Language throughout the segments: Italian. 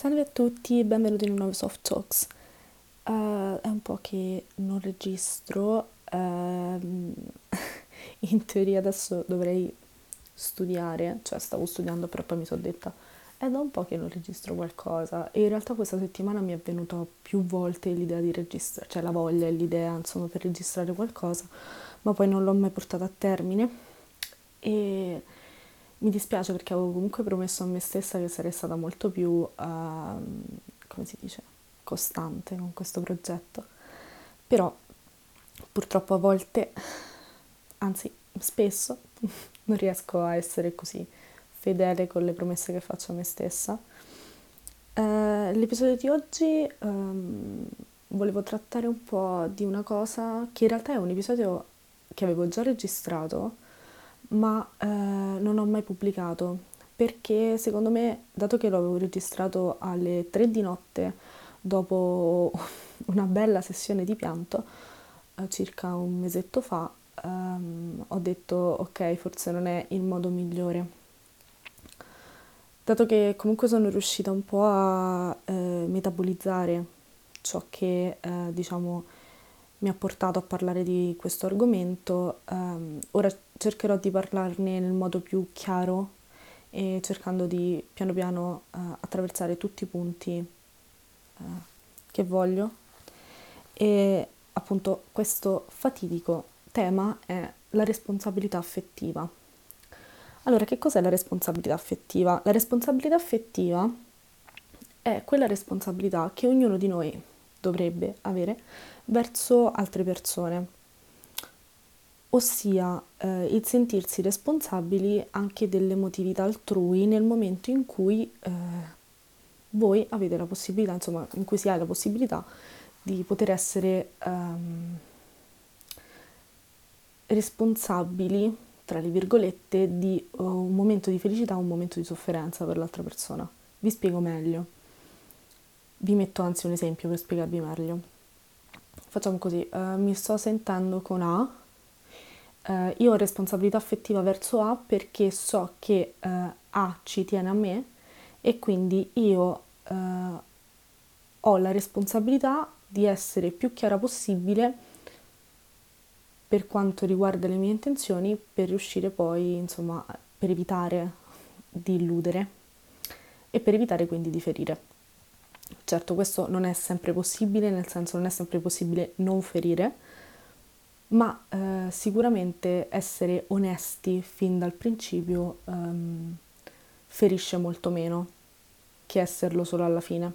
Salve a tutti, benvenuti in un nuovo Soft Talks. Uh, è un po' che non registro, uh, in teoria adesso dovrei studiare, cioè stavo studiando però poi mi sono detta è da un po' che non registro qualcosa e in realtà questa settimana mi è venuta più volte l'idea di registrare, cioè la voglia e l'idea insomma per registrare qualcosa, ma poi non l'ho mai portata a termine e mi dispiace perché avevo comunque promesso a me stessa che sarei stata molto più, uh, come si dice, costante con questo progetto. Però purtroppo a volte, anzi spesso, non riesco a essere così fedele con le promesse che faccio a me stessa. Uh, l'episodio di oggi um, volevo trattare un po' di una cosa che in realtà è un episodio che avevo già registrato ma eh, non ho mai pubblicato perché secondo me, dato che l'avevo registrato alle 3 di notte dopo una bella sessione di pianto, eh, circa un mesetto fa, ehm, ho detto ok, forse non è il modo migliore. Dato che comunque sono riuscita un po' a eh, metabolizzare ciò che eh, diciamo mi ha portato a parlare di questo argomento, ehm, ora cercherò di parlarne nel modo più chiaro e cercando di piano piano uh, attraversare tutti i punti uh, che voglio. E appunto questo fatidico tema è la responsabilità affettiva. Allora, che cos'è la responsabilità affettiva? La responsabilità affettiva è quella responsabilità che ognuno di noi dovrebbe avere verso altre persone ossia eh, il sentirsi responsabili anche dell'emotività altrui nel momento in cui eh, voi avete la possibilità, insomma, in cui si ha la possibilità di poter essere ehm, responsabili, tra le virgolette, di uh, un momento di felicità o un momento di sofferenza per l'altra persona. Vi spiego meglio. Vi metto anzi un esempio per spiegarvi meglio. Facciamo così, uh, mi sto sentendo con A eh, io ho responsabilità affettiva verso A perché so che eh, A ci tiene a me e quindi io eh, ho la responsabilità di essere più chiara possibile per quanto riguarda le mie intenzioni per riuscire poi, insomma, per evitare di illudere e per evitare quindi di ferire. Certo, questo non è sempre possibile, nel senso non è sempre possibile non ferire, ma eh, sicuramente essere onesti fin dal principio ehm, ferisce molto meno che esserlo solo alla fine.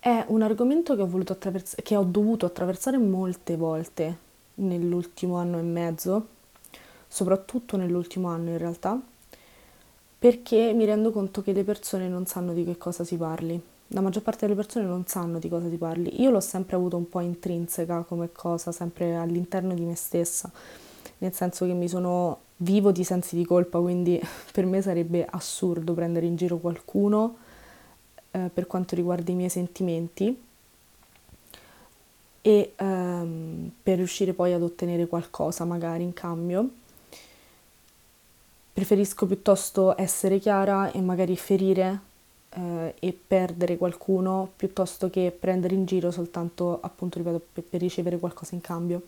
È un argomento che ho, attraversa- che ho dovuto attraversare molte volte nell'ultimo anno e mezzo, soprattutto nell'ultimo anno in realtà, perché mi rendo conto che le persone non sanno di che cosa si parli la maggior parte delle persone non sanno di cosa ti parli. Io l'ho sempre avuto un po' intrinseca come cosa, sempre all'interno di me stessa, nel senso che mi sono vivo di sensi di colpa, quindi per me sarebbe assurdo prendere in giro qualcuno eh, per quanto riguarda i miei sentimenti e ehm, per riuscire poi ad ottenere qualcosa magari in cambio. Preferisco piuttosto essere chiara e magari ferire eh, e perdere qualcuno piuttosto che prendere in giro soltanto, appunto, ripeto, per, per ricevere qualcosa in cambio.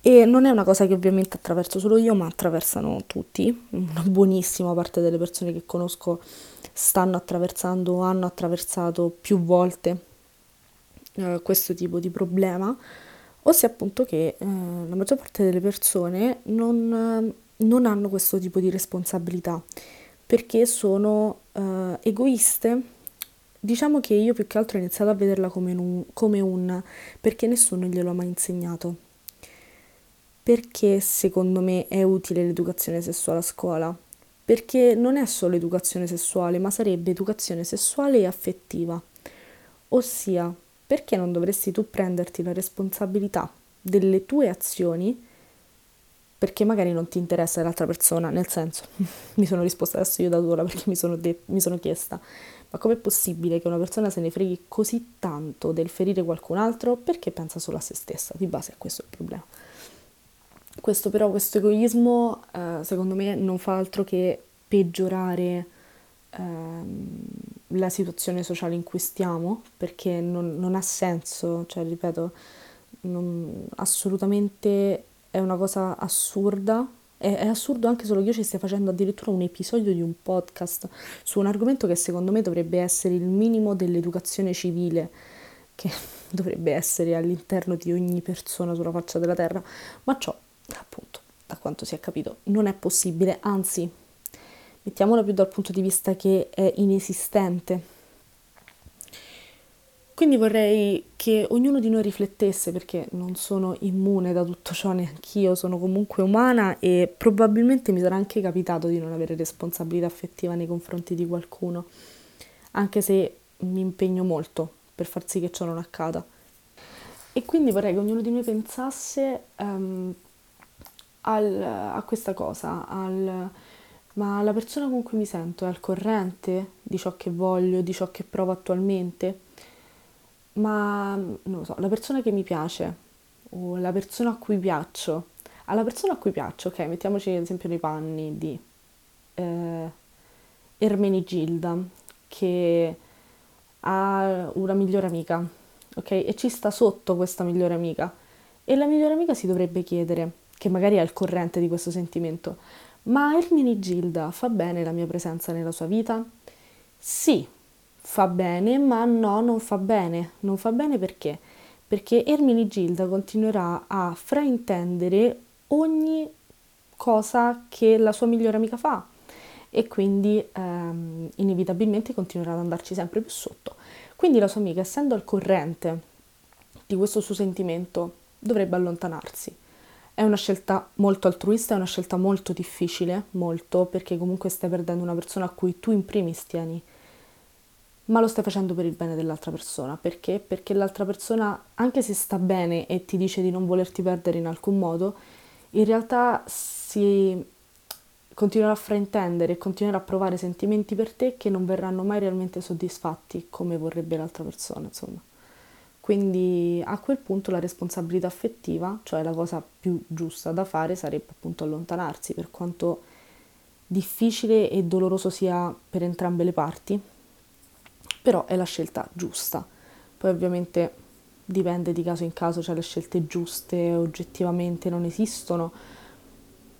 E non è una cosa che ovviamente attraverso solo io, ma attraversano tutti. Una buonissima parte delle persone che conosco stanno attraversando o hanno attraversato più volte eh, questo tipo di problema, ossia appunto che eh, la maggior parte delle persone non, non hanno questo tipo di responsabilità perché sono uh, egoiste. Diciamo che io più che altro ho iniziato a vederla come un, come un perché nessuno glielo ha mai insegnato. Perché secondo me è utile l'educazione sessuale a scuola? Perché non è solo educazione sessuale, ma sarebbe educazione sessuale e affettiva. Ossia, perché non dovresti tu prenderti la responsabilità delle tue azioni perché magari non ti interessa l'altra persona, nel senso, mi sono risposta adesso io da sola perché mi sono, de- mi sono chiesta, ma com'è possibile che una persona se ne freghi così tanto del ferire qualcun altro perché pensa solo a se stessa? Di base questo è il problema. Questo però, questo egoismo, eh, secondo me, non fa altro che peggiorare ehm, la situazione sociale in cui stiamo, perché non, non ha senso, cioè ripeto, non, assolutamente è una cosa assurda. È, assurdo anche solo che io ci stia facendo addirittura un episodio di un podcast su un argomento che secondo me dovrebbe essere il minimo dell'educazione civile, che dovrebbe essere all'interno di ogni persona sulla faccia della terra, ma ciò, appunto, da quanto si è capito, non è possibile, anzi, mettiamola più dal punto di vista che è inesistente. Quindi vorrei che ognuno di noi riflettesse, perché non sono immune da tutto ciò neanch'io, sono comunque umana e probabilmente mi sarà anche capitato di non avere responsabilità affettiva nei confronti di qualcuno, anche se mi impegno molto per far sì che ciò non accada. E quindi vorrei che ognuno di noi pensasse um, al, a questa cosa, al, ma la persona con cui mi sento è al corrente di ciò che voglio, di ciò che provo attualmente? Ma non so, la persona che mi piace o la persona a cui piaccio, alla persona a cui piaccio, ok, mettiamoci ad esempio nei panni di eh, Ermenigilda che ha una migliore amica, ok, e ci sta sotto questa migliore amica. E la migliore amica si dovrebbe chiedere, che magari è al corrente di questo sentimento, ma Ermenigilda fa bene la mia presenza nella sua vita? Sì, fa bene, ma no, non fa bene. Non fa bene perché? Perché Ermenigilda continuerà a fraintendere ogni cosa che la sua migliore amica fa e quindi ehm, inevitabilmente continuerà ad andarci sempre più sotto. Quindi la sua amica, essendo al corrente di questo suo sentimento, dovrebbe allontanarsi. È una scelta molto altruista, è una scelta molto difficile, molto, perché comunque stai perdendo una persona a cui tu in primis tieni, ma lo stai facendo per il bene dell'altra persona. Perché? Perché l'altra persona, anche se sta bene e ti dice di non volerti perdere in alcun modo, in realtà si continuerà a fraintendere e continuerà a provare sentimenti per te che non verranno mai realmente soddisfatti come vorrebbe l'altra persona, insomma. Quindi a quel punto la responsabilità affettiva, cioè la cosa più giusta da fare, sarebbe appunto allontanarsi, per quanto difficile e doloroso sia per entrambe le parti, però è la scelta giusta. Poi ovviamente dipende di caso in caso, cioè le scelte giuste oggettivamente non esistono,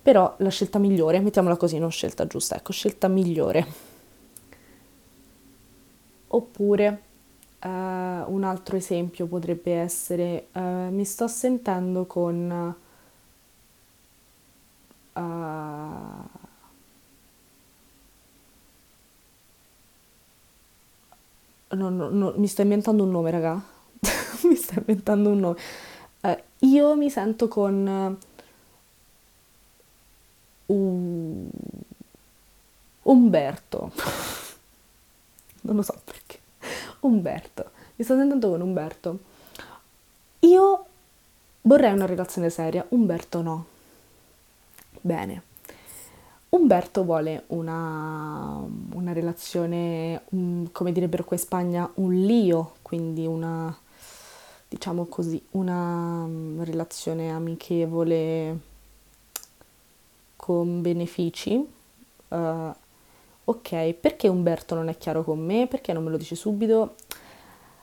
però la scelta migliore, mettiamola così, non scelta giusta, ecco, scelta migliore. Oppure Uh, un altro esempio potrebbe essere, uh, mi sto sentendo con... Uh, no, no, no, mi sto inventando un nome, raga. mi sto inventando un nome. io mi sento con... Umberto. non lo so perché. Umberto. Mi sto sentendo con Umberto. Io vorrei una relazione seria, Umberto no. Bene. Umberto vuole una, una relazione, un, come direbbero qua in Spagna, un lio, quindi una, diciamo così, una relazione amichevole con benefici. Uh, ok, perché Umberto non è chiaro con me? Perché non me lo dice subito?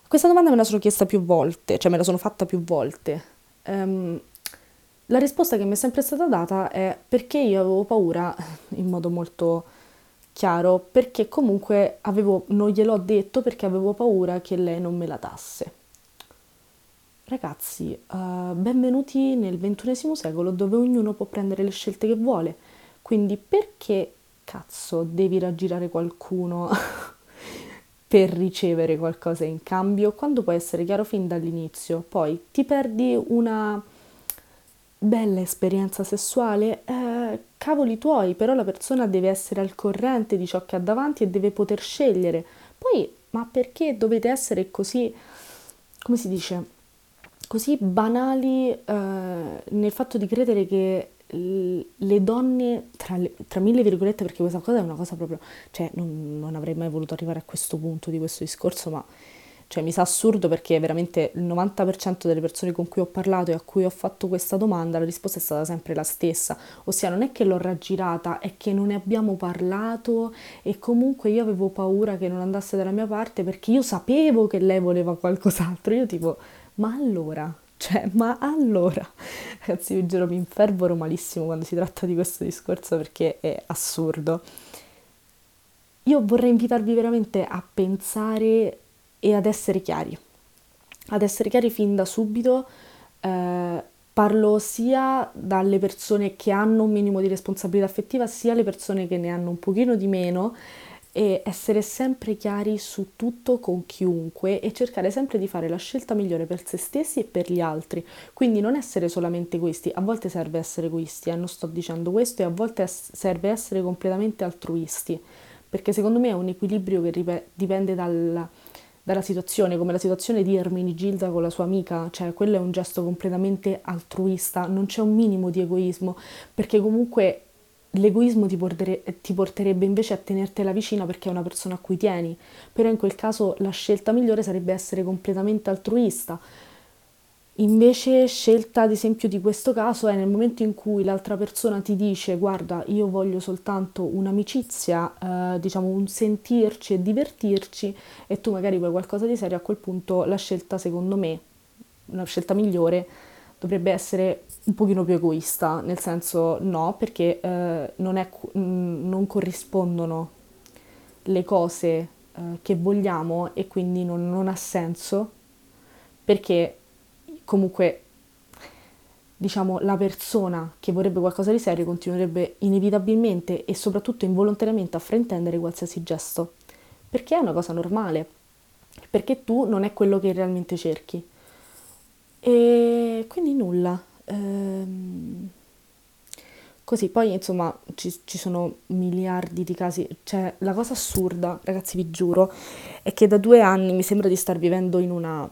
Questa domanda me la sono chiesta più volte, cioè me la sono fatta più volte. Um, la risposta che mi è sempre stata data è perché io avevo paura, in modo molto chiaro, perché comunque avevo, non gliel'ho detto perché avevo paura che lei non me la dasse. Ragazzi, uh, benvenuti nel ventunesimo secolo dove ognuno può prendere le scelte che vuole. Quindi perché cazzo, devi raggirare qualcuno per ricevere qualcosa in cambio, quando può essere chiaro fin dall'inizio. Poi ti perdi una bella esperienza sessuale, eh, cavoli tuoi, però la persona deve essere al corrente di ciò che ha davanti e deve poter scegliere. Poi, ma perché dovete essere così, come si dice, così banali eh, nel fatto di credere che le donne, tra, le, tra, mille virgolette, perché questa cosa è una cosa proprio, cioè non, non, avrei mai voluto arrivare a questo punto di questo discorso, ma cioè mi sa assurdo perché veramente il 90% delle persone con cui ho parlato e a cui ho fatto questa domanda la risposta è stata sempre la stessa, ossia non è che l'ho raggirata, è che non ne abbiamo parlato e comunque io avevo paura che non andasse dalla mia parte perché io sapevo che lei voleva qualcos'altro, io tipo, ma allora, cioè, ma allora, ragazzi, vi giuro, mi infervoro malissimo quando si tratta di questo discorso perché è assurdo. Io vorrei invitarvi veramente a pensare e ad essere chiari. Ad essere chiari fin da subito. Eh, parlo sia dalle persone che hanno un minimo di responsabilità affettiva, sia alle persone che ne hanno un pochino di meno e essere sempre chiari su tutto con chiunque e cercare sempre di fare la scelta migliore per se stessi e per gli altri. Quindi non essere solamente egoisti, a volte serve essere egoisti, eh, non sto dicendo questo, e a volte serve essere completamente altruisti, perché secondo me è un equilibrio che dipende dalla, dalla situazione, come la situazione di Ermenigilda con la sua amica, cioè quello è un gesto completamente altruista, non c'è un minimo di egoismo, perché comunque l'egoismo ti, portere, ti, porterebbe invece a tenertela vicina perché è una persona a cui tieni, però in quel caso la scelta migliore sarebbe essere completamente altruista, Invece scelta ad esempio di questo caso è nel momento in cui l'altra persona ti dice guarda io voglio soltanto un'amicizia, eh, diciamo un sentirci e divertirci e tu magari vuoi qualcosa di serio, a quel punto la scelta secondo me, una scelta migliore dovrebbe essere un pochino più egoista, nel senso no perché eh, non, è, non, corrispondono le cose eh, che vogliamo e quindi non, non ha senso perché comunque diciamo la persona che vorrebbe qualcosa di serio continuerebbe inevitabilmente e soprattutto involontariamente a fraintendere qualsiasi gesto, perché è una cosa normale, perché tu non è quello che realmente cerchi. E quindi nulla. Ehm... Così, poi insomma ci, ci, sono miliardi di casi, cioè la cosa assurda, ragazzi vi giuro, è che da due anni mi sembra di star vivendo in una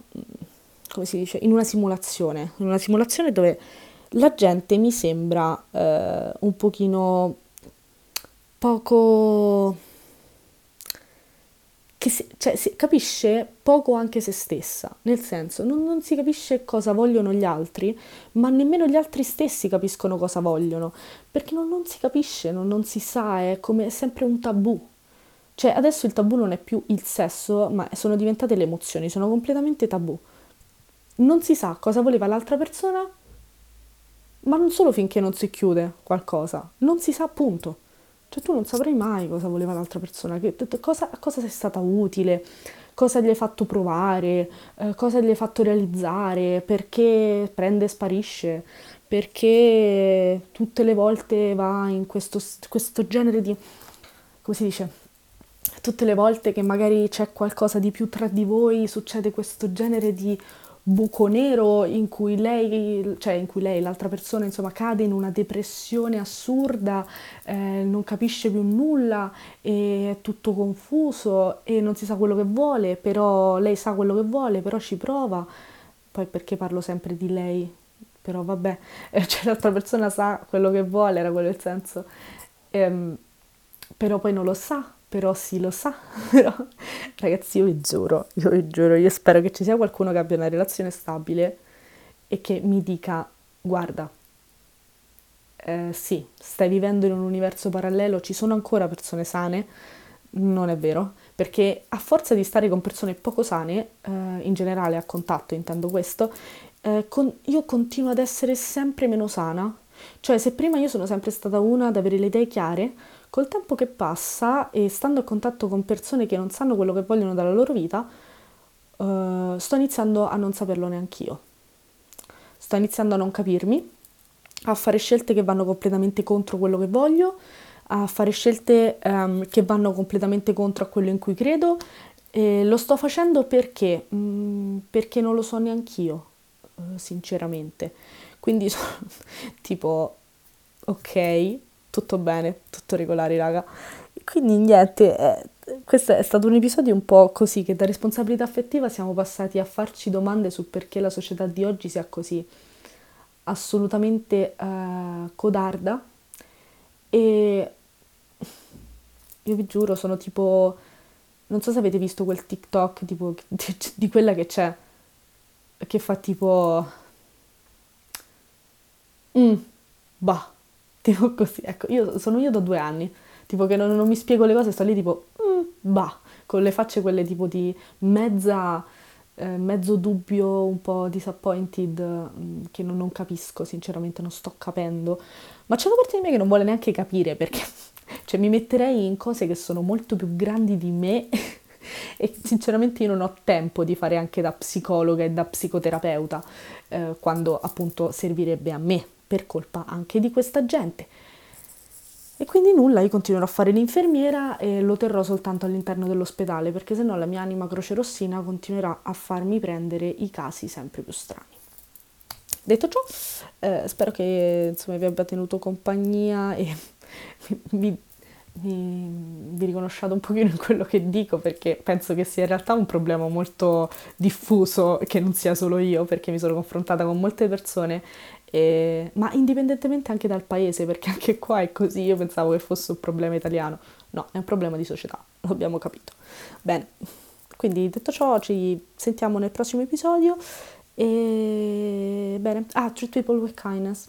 come si dice, in una simulazione, in una simulazione dove la gente mi sembra eh, un pochino poco... che si, cioè, si capisce poco anche se stessa, nel senso non, non si capisce cosa vogliono gli altri, ma nemmeno gli altri stessi capiscono cosa vogliono, perché non, non si capisce, non, non si sa, è come è sempre un tabù. Cioè adesso il tabù non è più il sesso, ma sono diventate le emozioni, sono completamente tabù non si sa cosa voleva l'altra persona, ma non solo finché non si chiude qualcosa, non si sa appunto. Cioè tu non saprai mai cosa voleva l'altra persona, che, cosa, cosa sei stata utile, cosa gli hai fatto provare, eh, cosa gli hai fatto realizzare, perché prende e sparisce, perché tutte le volte va in questo, questo genere di... come si dice? Tutte le volte che magari c'è qualcosa di più tra di voi succede questo genere di buco nero in cui lei, cioè in cui lei, l'altra persona, insomma, cade in una depressione assurda, eh, non capisce più nulla, e è tutto confuso e non si sa quello che vuole, però lei sa quello che vuole, però ci prova. Poi perché parlo sempre di lei? Però vabbè, cioè l'altra persona sa quello che vuole, era quello il senso. Ehm, però poi non lo sa però sì lo sa, però ragazzi io vi giuro, io vi giuro, io spero che ci sia qualcuno che abbia una relazione stabile e che mi dica guarda, eh, sì, stai vivendo in un universo parallelo, ci sono ancora persone sane, non è vero, perché a forza di stare con persone poco sane, eh, in generale a contatto intendo questo, eh, con, io continuo ad essere sempre meno sana, cioè se prima io sono sempre stata una ad avere le idee chiare, Col tempo che passa e stando a contatto con persone che non sanno quello che vogliono dalla loro vita, uh, sto iniziando a non saperlo neanch'io. Sto iniziando a non capirmi, a fare scelte che vanno completamente contro quello che voglio, a fare scelte um, che vanno completamente contro a quello in cui credo. E lo sto facendo perché? Mm, perché non lo so neanch'io, uh, sinceramente. Quindi tipo, ok, tutto bene, tutto regolare, raga. Quindi niente, eh, questo è stato un episodio un po' così, che da responsabilità affettiva siamo passati a farci domande su perché la società di oggi sia così assolutamente eh, codarda e io vi giuro sono tipo non so se avete visto quel TikTok tipo di, di quella che c'è, che fa tipo... Mm, bah, tipo così, ecco, io sono io da due anni, tipo che non, non mi spiego le cose, sto lì tipo, mm, bah, con le facce quelle tipo di mezza, eh, mezzo dubbio, un po' disappointed, mm, che non, non, capisco, sinceramente non sto capendo, ma c'è una parte di me che non vuole neanche capire perché, cioè mi metterei in cose che sono molto più grandi di me e sinceramente io non ho tempo di fare anche da psicologa e da psicoterapeuta eh, quando appunto servirebbe a me per colpa anche di questa gente. E quindi nulla, io continuerò a fare l'infermiera e lo terrò soltanto all'interno dell'ospedale, perché sennò la mia anima crocerossina continuerà a farmi prendere i casi sempre più strani. Detto ciò, eh, spero che insomma, vi abbia tenuto compagnia e vi, vi, vi riconosciate un pochino in quello che dico, perché penso che sia in realtà un problema molto diffuso, che non sia solo io, perché mi sono confrontata con molte persone e, ma indipendentemente anche dal paese, perché anche qua è così, io pensavo che fosse un problema italiano. No, è un problema di società, lo abbiamo capito. Bene, quindi detto ciò ci sentiamo nel prossimo episodio e bene, ah, treat people with kindness.